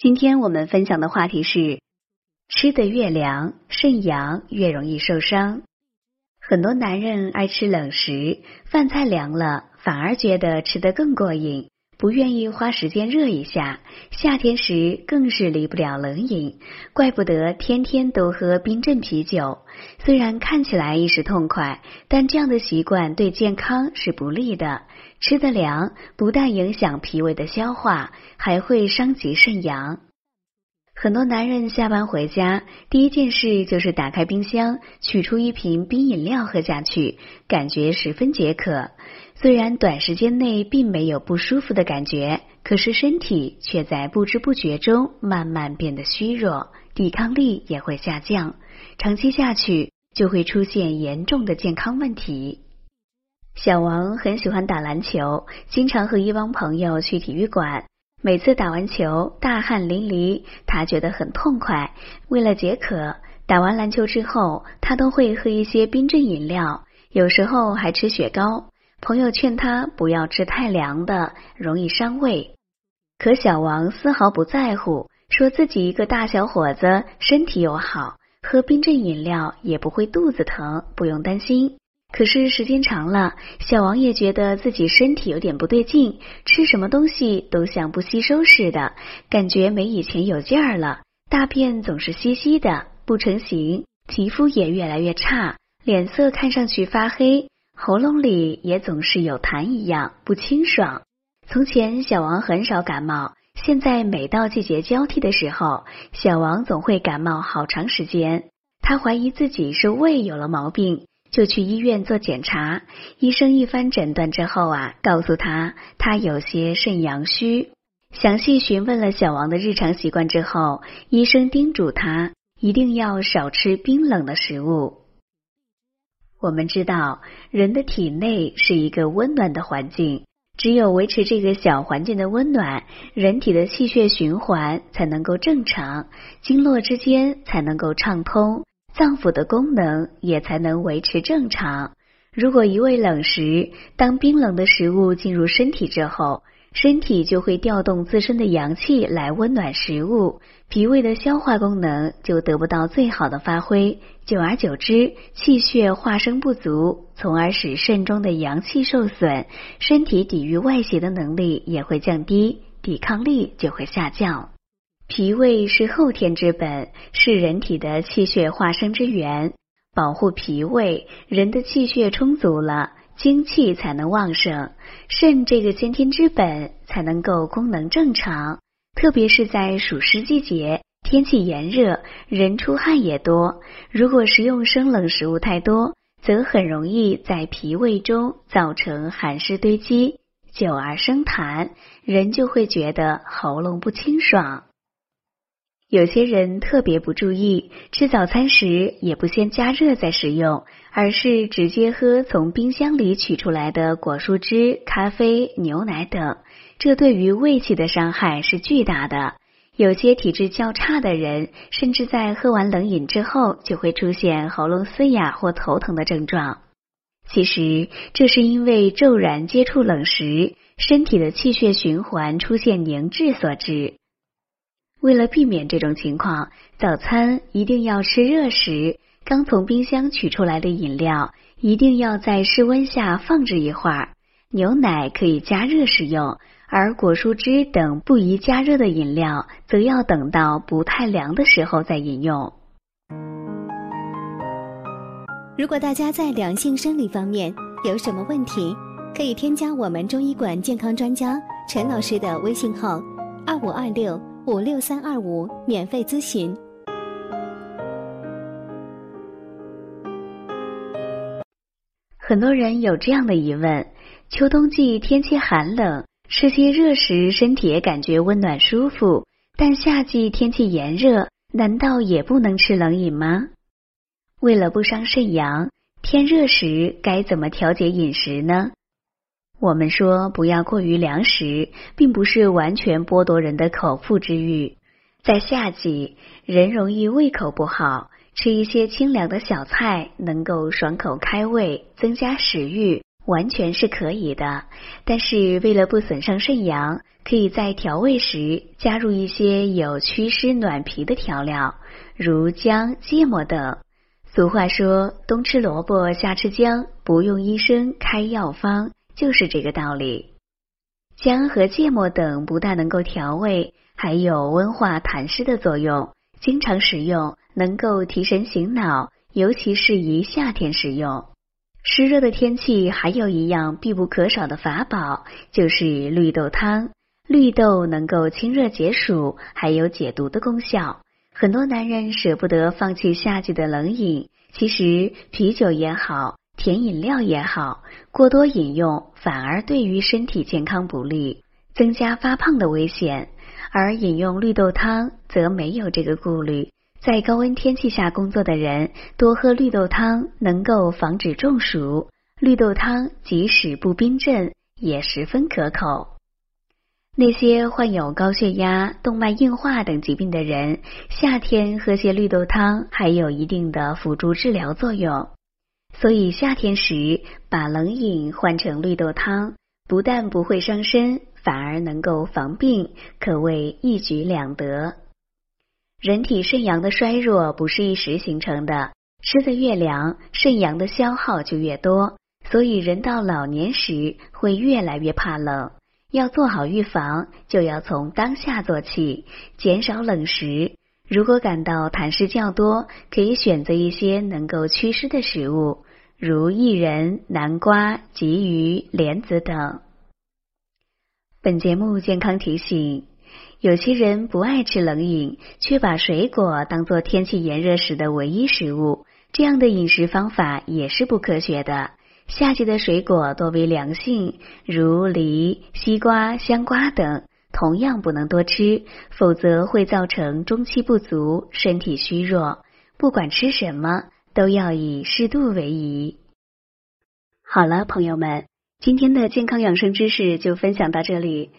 今天我们分享的话题是：吃的越凉，肾阳越容易受伤。很多男人爱吃冷食，饭菜凉了反而觉得吃得更过瘾，不愿意花时间热一下。夏天时更是离不了冷饮，怪不得天天都喝冰镇啤酒。虽然看起来一时痛快，但这样的习惯对健康是不利的。吃的凉不但影响脾胃的消化，还会伤及肾阳。很多男人下班回家，第一件事就是打开冰箱，取出一瓶冰饮料喝下去，感觉十分解渴。虽然短时间内并没有不舒服的感觉，可是身体却在不知不觉中慢慢变得虚弱，抵抗力也会下降。长期下去，就会出现严重的健康问题。小王很喜欢打篮球，经常和一帮朋友去体育馆。每次打完球，大汗淋漓，他觉得很痛快。为了解渴，打完篮球之后，他都会喝一些冰镇饮料，有时候还吃雪糕。朋友劝他不要吃太凉的，容易伤胃。可小王丝毫不在乎，说自己一个大小伙子，身体又好，喝冰镇饮料也不会肚子疼，不用担心。可是时间长了，小王也觉得自己身体有点不对劲，吃什么东西都像不吸收似的，感觉没以前有劲儿了。大便总是稀稀的，不成形，皮肤也越来越差，脸色看上去发黑，喉咙里也总是有痰一样，不清爽。从前小王很少感冒，现在每到季节交替的时候，小王总会感冒好长时间。他怀疑自己是胃有了毛病。就去医院做检查，医生一番诊断之后啊，告诉他他有些肾阳虚。详细询问了小王的日常习惯之后，医生叮嘱他一定要少吃冰冷的食物。我们知道，人的体内是一个温暖的环境，只有维持这个小环境的温暖，人体的气血循环才能够正常，经络之间才能够畅通。脏腑的功能也才能维持正常。如果一味冷食，当冰冷的食物进入身体之后，身体就会调动自身的阳气来温暖食物，脾胃的消化功能就得不到最好的发挥。久而久之，气血化生不足，从而使肾中的阳气受损，身体抵御外邪的能力也会降低，抵抗力就会下降。脾胃是后天之本，是人体的气血化生之源。保护脾胃，人的气血充足了，精气才能旺盛，肾这个先天之本才能够功能正常。特别是在暑湿季节，天气炎热，人出汗也多。如果食用生冷食物太多，则很容易在脾胃中造成寒湿堆积，久而生痰，人就会觉得喉咙不清爽。有些人特别不注意，吃早餐时也不先加热再食用，而是直接喝从冰箱里取出来的果蔬汁、咖啡、牛奶等，这对于胃气的伤害是巨大的。有些体质较差的人，甚至在喝完冷饮之后就会出现喉咙嘶哑或头疼的症状。其实这是因为骤然接触冷食，身体的气血循环出现凝滞所致。为了避免这种情况，早餐一定要吃热食。刚从冰箱取出来的饮料一定要在室温下放置一会儿。牛奶可以加热食用，而果蔬汁等不宜加热的饮料，则要等到不太凉的时候再饮用。如果大家在两性生理方面有什么问题，可以添加我们中医馆健康专家陈老师的微信号：二五二六。五六三二五，免费咨询。很多人有这样的疑问：秋冬季天气寒冷，吃些热食，身体也感觉温暖舒服；但夏季天气炎热，难道也不能吃冷饮吗？为了不伤肾阳，天热时该怎么调节饮食呢？我们说不要过于凉食，并不是完全剥夺人的口腹之欲。在夏季，人容易胃口不好，吃一些清凉的小菜，能够爽口开胃，增加食欲，完全是可以的。但是为了不损伤肾阳，可以在调味时加入一些有祛湿暖脾的调料，如姜、芥末等。俗话说：“冬吃萝卜，夏吃姜，不用医生开药方。”就是这个道理。姜和芥末等不但能够调味，还有温化痰湿的作用。经常食用能够提神醒脑，尤其适宜夏天食用。湿热的天气还有一样必不可少的法宝，就是绿豆汤。绿豆能够清热解暑，还有解毒的功效。很多男人舍不得放弃夏季的冷饮，其实啤酒也好，甜饮料也好，过多饮用反而对于身体健康不利，增加发胖的危险。而饮用绿豆汤则没有这个顾虑。在高温天气下工作的人，多喝绿豆汤能够防止中暑。绿豆汤即使不冰镇，也十分可口。那些患有高血压、动脉硬化等疾病的人，夏天喝些绿豆汤还有一定的辅助治疗作用。所以夏天时把冷饮换成绿豆汤，不但不会伤身，反而能够防病，可谓一举两得。人体肾阳的衰弱不是一时形成的，吃的越凉，肾阳的消耗就越多，所以人到老年时会越来越怕冷。要做好预防，就要从当下做起，减少冷食。如果感到痰湿较多，可以选择一些能够祛湿的食物，如薏仁、南瓜、鲫鱼、莲子等。本节目健康提醒：有些人不爱吃冷饮，却把水果当做天气炎热时的唯一食物，这样的饮食方法也是不科学的。夏季的水果多为凉性，如梨、西瓜、香瓜等，同样不能多吃，否则会造成中气不足、身体虚弱。不管吃什么，都要以适度为宜。好了，朋友们，今天的健康养生知识就分享到这里。